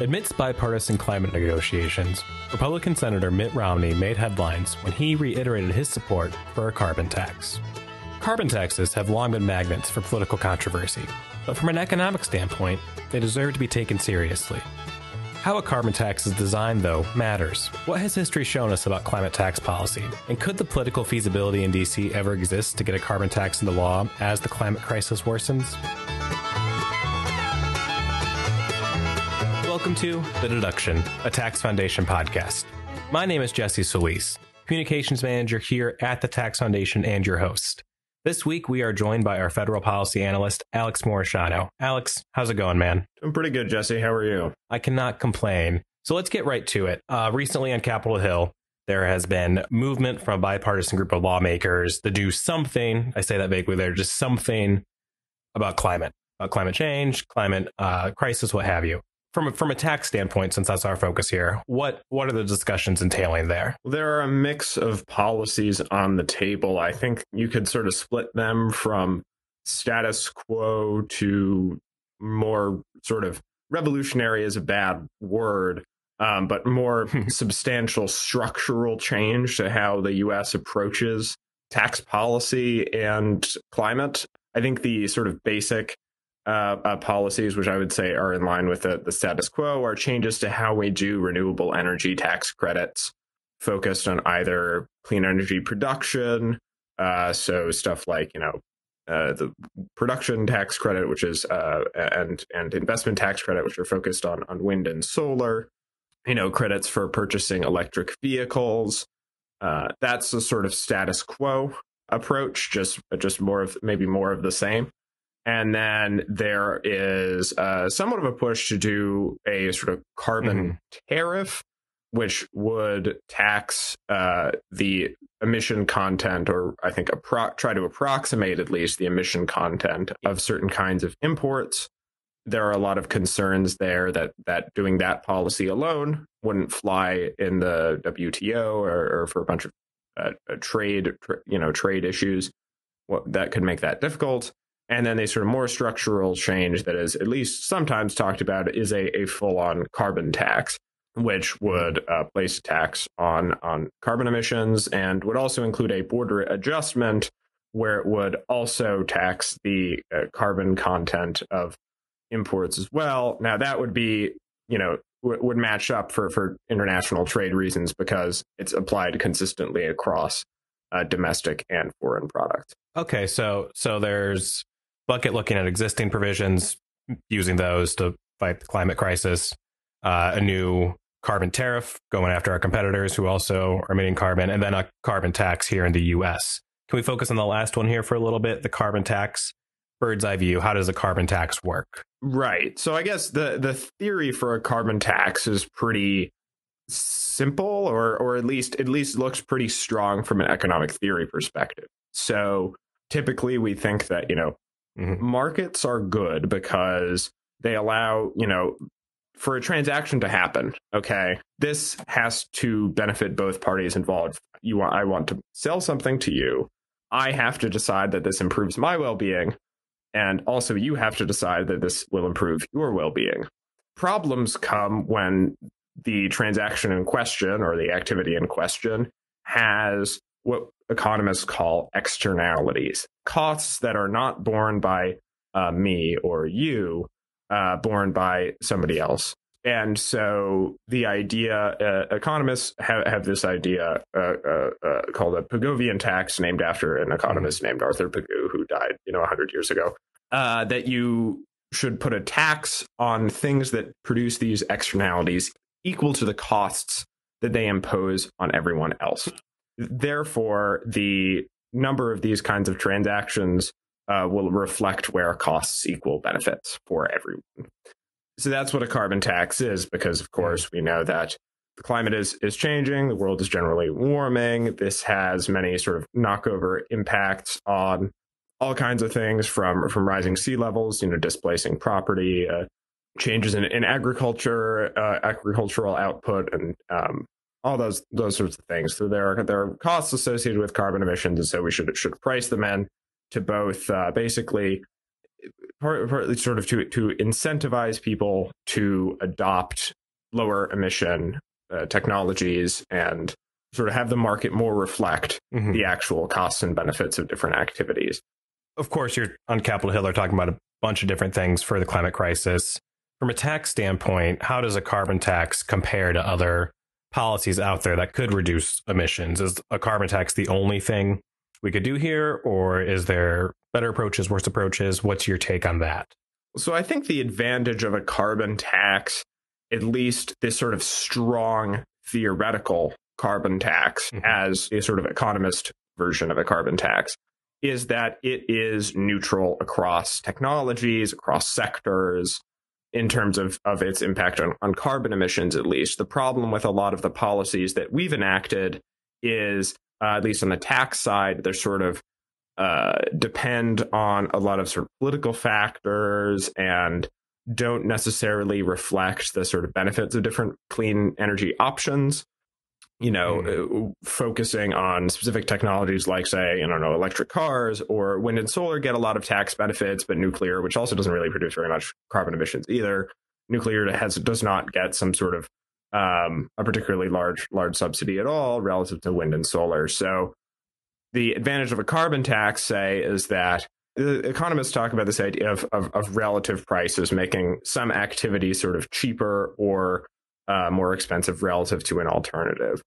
Amidst bipartisan climate negotiations, Republican Senator Mitt Romney made headlines when he reiterated his support for a carbon tax. Carbon taxes have long been magnets for political controversy, but from an economic standpoint, they deserve to be taken seriously. How a carbon tax is designed, though, matters. What has history shown us about climate tax policy? And could the political feasibility in DC ever exist to get a carbon tax into law as the climate crisis worsens? Welcome to The Deduction, a Tax Foundation podcast. My name is Jesse Solis, Communications Manager here at the Tax Foundation and your host. This week, we are joined by our federal policy analyst, Alex Muresianu. Alex, how's it going, man? I'm pretty good, Jesse. How are you? I cannot complain. So let's get right to it. Uh, recently on Capitol Hill, there has been movement from a bipartisan group of lawmakers to do something. I say that vaguely there, just something about climate, about climate change, climate uh, crisis, what have you from a, from a tax standpoint, since that's our focus here, what what are the discussions entailing there? There are a mix of policies on the table. I think you could sort of split them from status quo to more sort of revolutionary is a bad word, um, but more substantial structural change to how the U.S. approaches tax policy and climate. I think the sort of basic uh, uh, policies, which I would say are in line with the, the status quo, are changes to how we do renewable energy tax credits focused on either clean energy production, uh, so stuff like you know uh, the production tax credit, which is uh, and and investment tax credit, which are focused on on wind and solar. You know, credits for purchasing electric vehicles. Uh, that's a sort of status quo approach, just just more of maybe more of the same. And then there is uh, somewhat of a push to do a sort of carbon mm-hmm. tariff, which would tax uh, the emission content, or I think appro- try to approximate at least the emission content of certain kinds of imports. There are a lot of concerns there that that doing that policy alone wouldn't fly in the WTO or, or for a bunch of uh, trade, you know, trade issues. What that could make that difficult. And then a sort of more structural change that is at least sometimes talked about is a, a full on carbon tax, which would uh, place a tax on, on carbon emissions and would also include a border adjustment where it would also tax the uh, carbon content of imports as well. Now, that would be, you know, w- would match up for, for international trade reasons because it's applied consistently across uh, domestic and foreign products. Okay, so so there's Bucket looking at existing provisions, using those to fight the climate crisis, uh, a new carbon tariff going after our competitors who also are emitting carbon, and then a carbon tax here in the US. Can we focus on the last one here for a little bit? The carbon tax, bird's eye view. How does a carbon tax work? Right. So I guess the the theory for a carbon tax is pretty simple or or at least at least looks pretty strong from an economic theory perspective. So typically we think that, you know, Mm-hmm. Markets are good because they allow, you know, for a transaction to happen, okay, this has to benefit both parties involved. You want I want to sell something to you. I have to decide that this improves my well-being and also you have to decide that this will improve your well-being. Problems come when the transaction in question or the activity in question has what economists call externalities, costs that are not borne by uh, me or you, uh, borne by somebody else. And so the idea, uh, economists have, have this idea uh, uh, uh, called a Pigovian tax, named after an economist named Arthur Pigou, who died, you know, 100 years ago, that you should put a tax on things that produce these externalities equal to the costs that they impose on everyone else. Therefore, the number of these kinds of transactions uh, will reflect where costs equal benefits for everyone. So that's what a carbon tax is, because of course we know that the climate is is changing, the world is generally warming. This has many sort of knockover impacts on all kinds of things, from from rising sea levels, you know, displacing property, uh, changes in, in agriculture, uh, agricultural output, and um, all those those sorts of things. So there are there are costs associated with carbon emissions, and so we should should price them in to both uh, basically partly sort of to to incentivize people to adopt lower emission uh, technologies and sort of have the market more reflect mm-hmm. the actual costs and benefits of different activities. Of course, you're on Capitol Hill, they're talking about a bunch of different things for the climate crisis. From a tax standpoint, how does a carbon tax compare to other policies out there that could reduce emissions? Is a carbon tax the only thing we could do here, or is there better approaches, worse approaches? What's your take on that? So I think the advantage of a carbon tax, at least this sort of strong theoretical carbon tax mm-hmm. as a sort of economist version of a carbon tax, is that it is neutral across technologies, across sectors, in terms of, of its impact on, on carbon emissions, at least. The problem with a lot of the policies that we've enacted is, uh, at least on the tax side, they're sort of uh, depend on a lot of sort of political factors and don't necessarily reflect the sort of benefits of different clean energy options you know, mm. focusing on specific technologies like, say, I don't know, electric cars or wind and solar get a lot of tax benefits, but nuclear, which also doesn't really produce very much carbon emissions either, nuclear has does not get some sort of um, a particularly large large subsidy at all relative to wind and solar. So the advantage of a carbon tax, say, is that economists talk about this idea of, of, of relative prices, making some activity sort of cheaper or uh, more expensive relative to an alternative.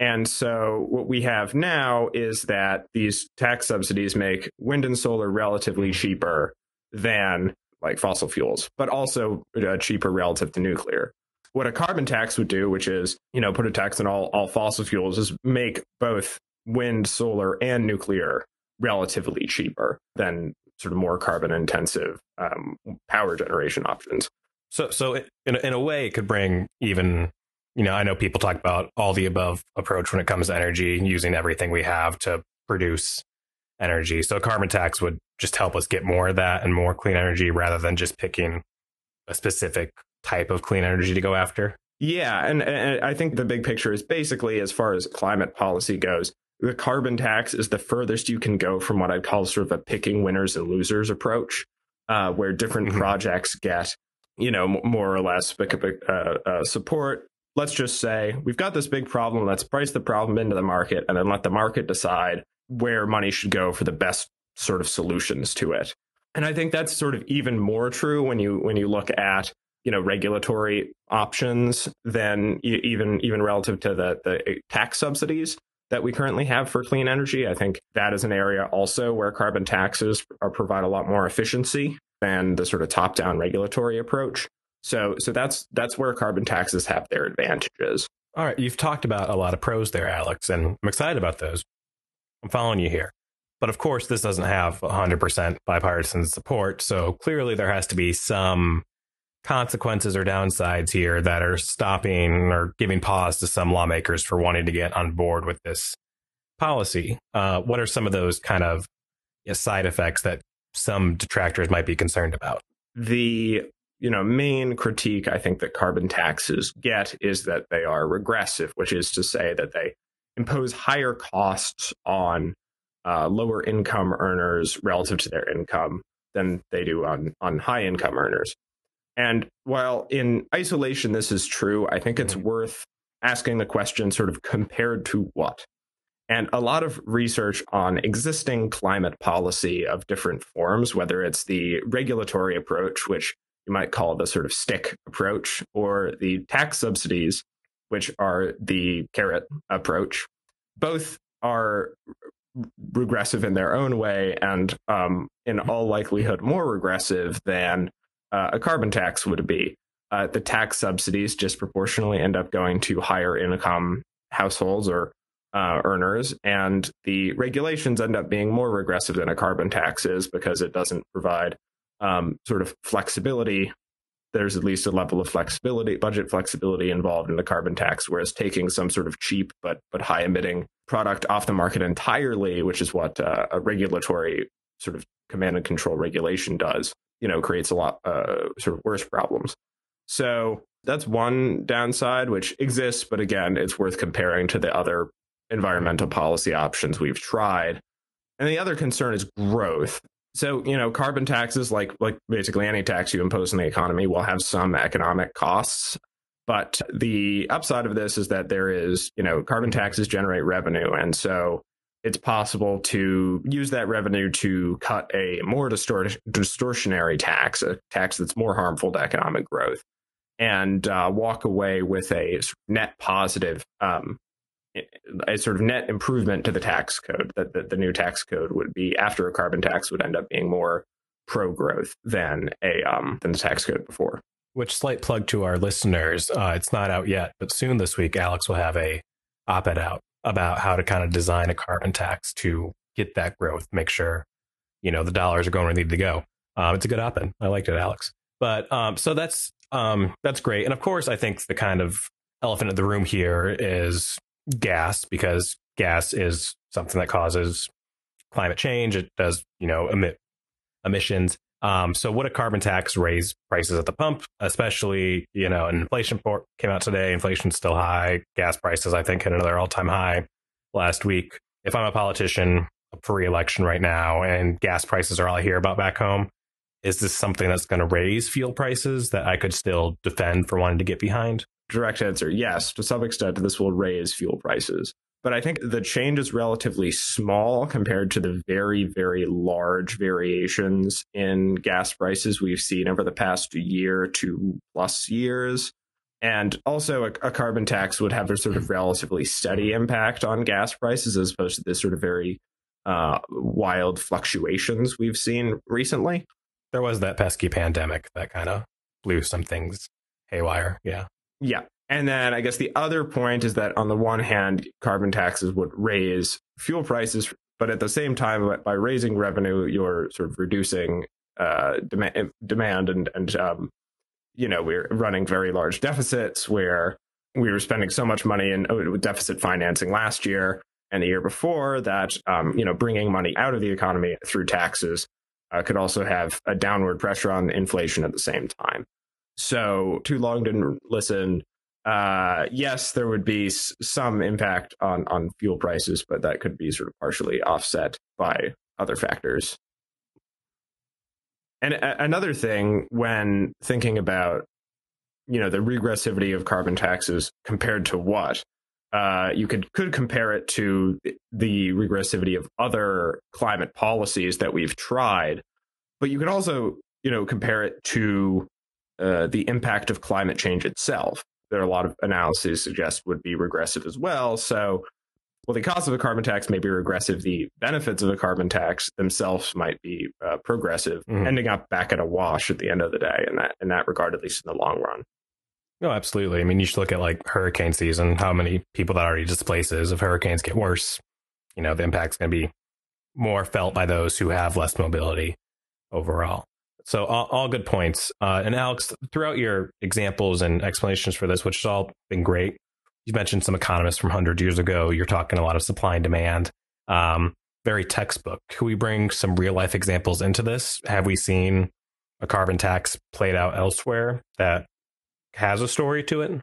And so what we have now is that these tax subsidies make wind and solar relatively cheaper than like fossil fuels, but also uh, cheaper relative to nuclear. What a carbon tax would do, which is, you know, put a tax on all, all fossil fuels, is make both wind, solar, and nuclear relatively cheaper than sort of more carbon intensive um, power generation options. So, so in in a way, it could bring even you know I know people talk about all the above approach when it comes to energy, using everything we have to produce energy. So, a carbon tax would just help us get more of that and more clean energy rather than just picking a specific type of clean energy to go after. Yeah, and, and I think the big picture is basically as far as climate policy goes, the carbon tax is the furthest you can go from what I'd call sort of a picking winners and losers approach, uh, where different mm-hmm. projects get you know, more or less uh, support. Let's just say we've got this big problem. Let's price the problem into the market and then let the market decide where money should go for the best sort of solutions to it. And I think that's sort of even more true when you when you look at you know regulatory options than even even relative to the the tax subsidies that we currently have for clean energy. I think that is an area also where carbon taxes are, provide a lot more efficiency than the sort of top down regulatory approach. So, so that's that's where carbon taxes have their advantages. All right, you've talked about a lot of pros there, Alex, and I'm excited about those. I'm following you here. But of course, this doesn't have 100% bipartisan support. So clearly, there has to be some consequences or downsides here that are stopping or giving pause to some lawmakers for wanting to get on board with this policy. Uh, what are some of those kind of side effects that some detractors might be concerned about? The you know main critique I think that carbon taxes get is that they are regressive, which is to say that they impose higher costs on uh, lower income earners relative to their income than they do on on high income earners. And while in isolation this is true, I think it's mm-hmm. worth asking the question sort of compared to what? And a lot of research on existing climate policy of different forms, whether it's the regulatory approach, which you might call the sort of stick approach, or the tax subsidies, which are the carrot approach, both are regressive in their own way and um, in all likelihood more regressive than uh, a carbon tax would be. Uh, the tax subsidies disproportionately end up going to higher income households or uh, earners, and the regulations end up being more regressive than a carbon tax is because it doesn't provide um, sort of flexibility. There's at least a level of flexibility, budget flexibility involved in the carbon tax, whereas taking some sort of cheap but but high emitting product off the market entirely, which is what uh, a regulatory sort of command and control regulation does, you know, creates a lot uh, sort of worse problems. So that's one downside, which exists, but again, it's worth comparing to the other environmental policy options we've tried. And the other concern is growth. So, you know, carbon taxes, like like basically any tax you impose on the economy, will have some economic costs. But the upside of this is that there is, you know, carbon taxes generate revenue. And so it's possible to use that revenue to cut a more distort- distortionary tax, a tax that's more harmful to economic growth, and uh, walk away with a net positive, um, a sort of net improvement to the tax code. That the, new tax code would be after a carbon tax would end up being more pro growth than a um, than the tax code before. Which slight plug to our listeners. Uh, it's not out yet, but soon this week, Alex will have a op-ed out about how to kind of design a carbon tax to get that growth, make sure you know the dollars are going where they need to go. Um, it's a good op-ed. I liked it, Alex. But um, so that's um, that's great. And of course, I think the kind of elephant in the room here is gas because gas is something that causes climate change. It does you know emit emissions. Um, so would a carbon tax raise prices at the pump, especially, you know, an inflation report came out today. Inflation's still high. Gas prices, I think, hit another all time high last week. If I'm a politician for re-election right now and gas prices are all I hear about back home, is this something that's going to raise fuel prices that I could still defend for wanting to get behind? Direct answer, yes. To some extent, this will raise fuel prices. But I think the change is relatively small compared to the very, very large variations in gas prices we've seen over the past year to plus years. And also, a, a, carbon tax would have a sort of relatively steady impact on gas prices as opposed to this sort of very uh, wild fluctuations we've seen recently. There was that pesky pandemic that kind of blew some things haywire. Yeah. Yeah. And then I guess the other point is that on the one hand, carbon taxes would raise fuel prices, but at the same time, by raising revenue, you're sort of reducing uh, demand, demand and and um, you know we're running very large deficits where we were spending so much money in oh, deficit financing last year and the year before that um, you know bringing money out of the economy through taxes uh, could also have a downward pressure on inflation at the same time. So too long didn't listen uh, yes, there would be s- some impact on on fuel prices, but that could be sort of partially offset by other factors. And a- another thing, when thinking about you know the regressivity of carbon taxes compared to what, uh, you could could compare it to the regressivity of other climate policies that we've tried, but you could also you know compare it to uh, the impact of climate change itself there are a lot of analyses suggest would be regressive as well. So, well, the cost of a carbon tax may be regressive. The benefits of a carbon tax themselves might be uh, progressive, mm-hmm. ending up back at a wash at the end of the day. In that in that regard, at least in the long run. No, absolutely. I mean, you should look at like hurricane season. How many people that already displaces? If hurricanes get worse, you know, the impact's going to be more felt by those who have less mobility overall. So all, all good points. Uh, and Alex, throughout your examples and explanations for this, which has all been great, you mentioned some economists from 100 years ago. You're talking a lot of supply and demand. Um, very textbook. Can we bring some real life examples into this? Have we seen a carbon tax played out elsewhere that has a story to it?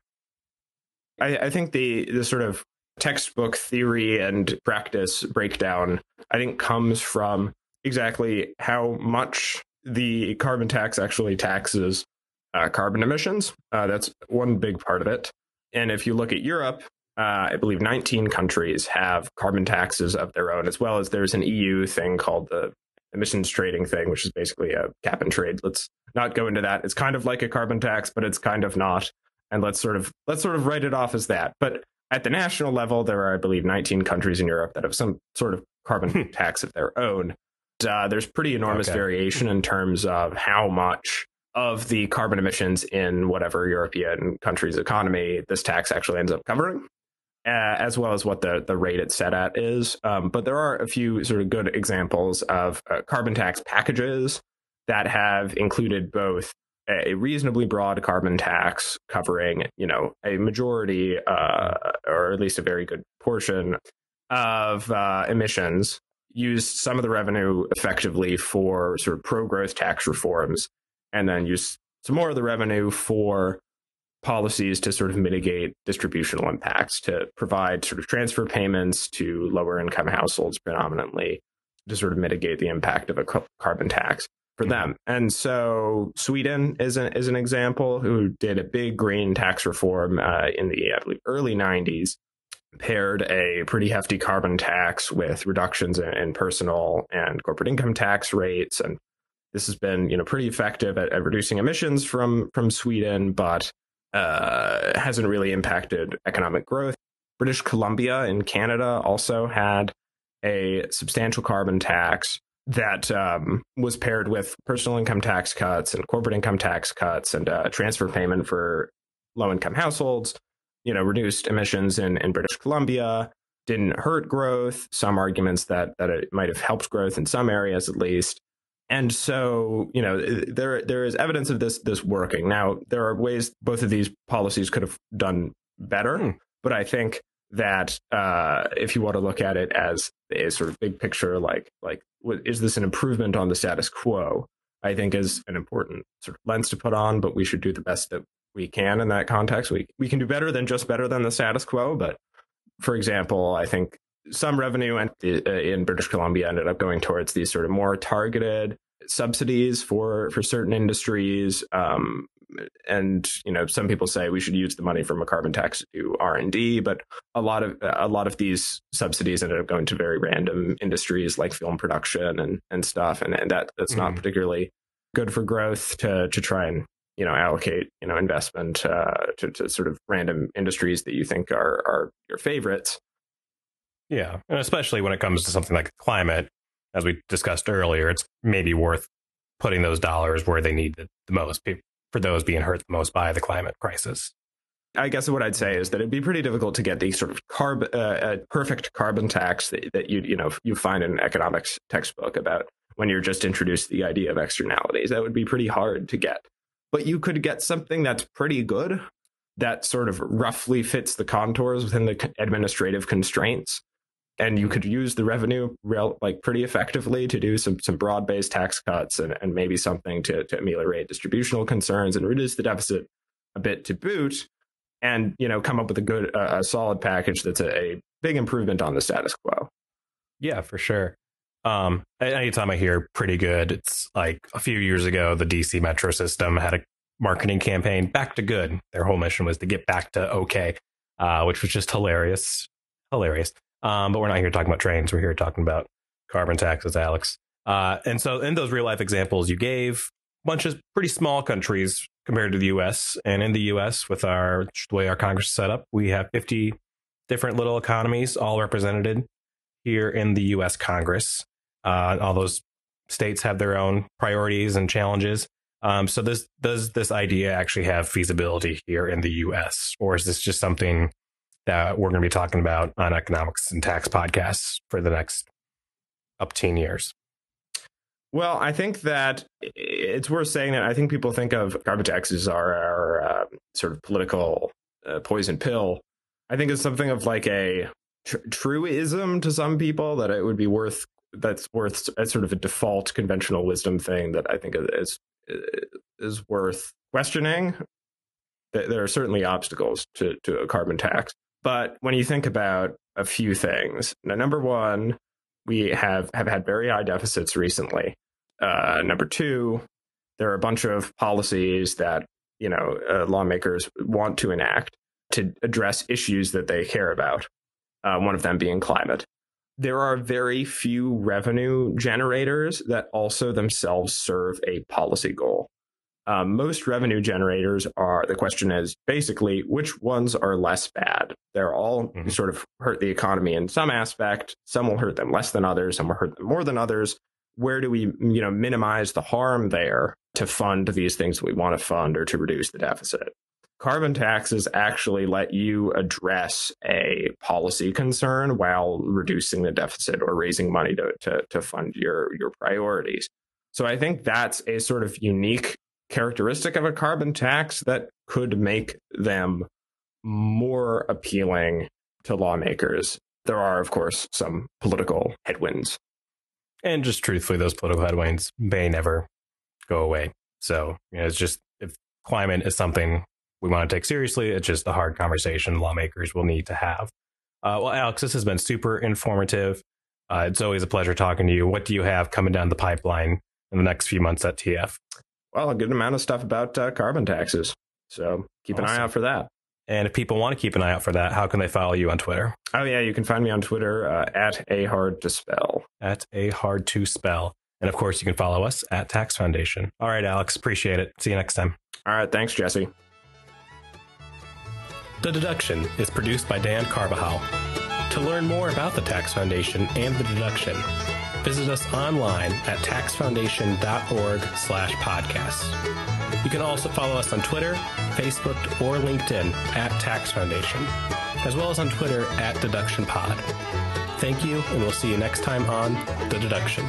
I, I think the the sort of textbook theory and practice breakdown, I think, comes from exactly how much the carbon tax actually taxes uh, carbon emissions. Uh, that's one big part of it. And if you look at Europe, uh, I believe 19 countries have carbon taxes of their own, as well as there's an EU thing called the emissions trading thing, which is basically a cap and trade. Let's not go into that. It's kind of like a carbon tax, but it's kind of not. And let's sort of let's sort of write it off as that. But at the national level, there are, I believe, 19 countries in Europe that have some sort of carbon hmm. tax of their own uh, there's pretty enormous okay. variation in terms of how much of the carbon emissions in whatever European country's economy this tax actually ends up covering. Uh, as well as what the, the rate it's set at is. Um, but there are a few sort of good examples of uh, carbon tax packages that have included both a reasonably broad carbon tax covering, you know, a majority uh, or at least a very good portion of uh, emissions used some of the revenue effectively for sort of pro growth tax reforms, and then use some more of the revenue for policies to sort of mitigate distributional impacts, to provide sort of transfer payments to lower income households predominantly to sort of mitigate the impact of a carbon tax. for them. And so Sweden is an, is an example who did a big green tax reform uh, in the early 90s, paired a pretty hefty carbon tax with reductions in, in, personal and corporate income tax rates. And this has been, you know, pretty effective at, at reducing emissions from, from Sweden, but uh, hasn't really impacted economic growth. British Columbia in Canada also had a substantial carbon tax that um, was paired with personal income tax cuts and corporate income tax cuts and uh, transfer payment for low income households. You know, reduced emissions in, in British Columbia didn't hurt growth. Some arguments that that it might have helped growth in some areas at least. And so, you know, there there is evidence of this this working. Now, there are ways both of these policies could have done better, hmm. but I think that uh, if you want to look at it as a sort of big picture, like like is this an improvement on the status quo? I think is an important sort of lens to put on, but we should do the best that we can in that context. We we can do better than just better than the status quo. But for example, I think some revenue uh, in British Columbia ended up going towards these sort of more targeted subsidies for for certain industries. Um, and you know some people say we should use the money from a carbon tax to do r&d but a lot of a lot of these subsidies ended up going to very random industries like film production and and stuff and, and that that's mm not particularly good for growth to to try and you know allocate you know investment uh, to, to sort of random industries that you think are are your favorites yeah and especially when it comes to something like climate as we discussed earlier it's maybe worth putting those dollars where they need it the most for those being hurt the most by the climate crisis. I guess what I'd say is that it'd be pretty difficult to get the sort of carb, uh, perfect carbon tax that, that you you know you find in an economics textbook about when you're just introduced the idea of externalities. That would be pretty hard to get, but you could get something that's pretty good that sort of roughly fits the contours within the administrative constraints. And you could use the revenue real, like pretty effectively to do some some broad based tax cuts and, and maybe something to, to ameliorate distributional concerns and reduce the deficit a bit to boot and you know come up with a good uh, a solid package that's a, a, big improvement on the status quo. Yeah for sure um anytime i hear pretty good it's like a few years ago the dc metro system had a marketing campaign back to good their whole mission was to get back to okay uh, which was just hilarious hilarious um, but we're not here talking about trains. We're here talking about carbon taxes, Alex. Uh, and so, in those real life examples you gave, a bunch of pretty small countries compared to the U.S. And in the U.S., with our the way our Congress is set up, we have 50 different little economies, all represented here in the U.S. Congress. Uh, all those states have their own priorities and challenges. Um, so, this does this idea actually have feasibility here in the U.S., or is this just something that we're going to be talking about on economics and tax podcasts for the next up 10 years? Well, I think that it's worth saying that I think people think of carbon taxes are our uh, sort of political uh, poison pill. I think it's something of like a tr- truism to some people that it would be worth that's worth as sort of a default conventional wisdom thing that I think is is worth questioning. There are certainly obstacles to to a carbon tax, but when you think about a few things, now, number one, we have, have had very high deficits recently. Uh, number two, there are a bunch of policies that you know uh, lawmakers want to enact to address issues that they care about. Uh, one of them being climate. There are very few revenue generators that also themselves serve a policy goal. Um, most revenue generators are the question is basically which ones are less bad. They're all mm-hmm. sort of hurt the economy in some aspect. Some will hurt them less than others. Some will hurt them more than others. Where do we, you know, minimize the harm there to fund these things we want to fund or to reduce the deficit? Carbon taxes actually let you address a policy concern while reducing the deficit or raising money to, to, to fund your, your priorities. So I think that's a sort of unique characteristic of a carbon tax that could make them more appealing to lawmakers. There are, of course, some political headwinds. And just truthfully, those political headwinds may never go away. So, you know, it's just if climate is something we want to take seriously, it's just a hard conversation lawmakers will need to have. Uh, well, Alex, this has been super informative. Uh, it's always a pleasure talking to you. What do you have coming down the pipeline in the next few months at TF? Well, a good amount of stuff about uh, carbon taxes. So keep an eye out for that. And if people want to keep an eye out for that, how can they follow you on Twitter? Oh, yeah, you can find me on Twitter uh, at a hard to spell. At a hard to spell. And of course, you can follow us at Tax Foundation. All right, Alex, appreciate it. See you next time. All right, thanks, Jesse. The Deduction is produced by Dan Carbajal. To learn more about the Tax Foundation and the deduction, visit us online at taxfoundation.org slash podcasts. You can also follow us on Twitter, Facebook, or LinkedIn at Tax Foundation, as well as on Twitter at Deduction Pod. Thank you, and we'll see you next time on The Deduction.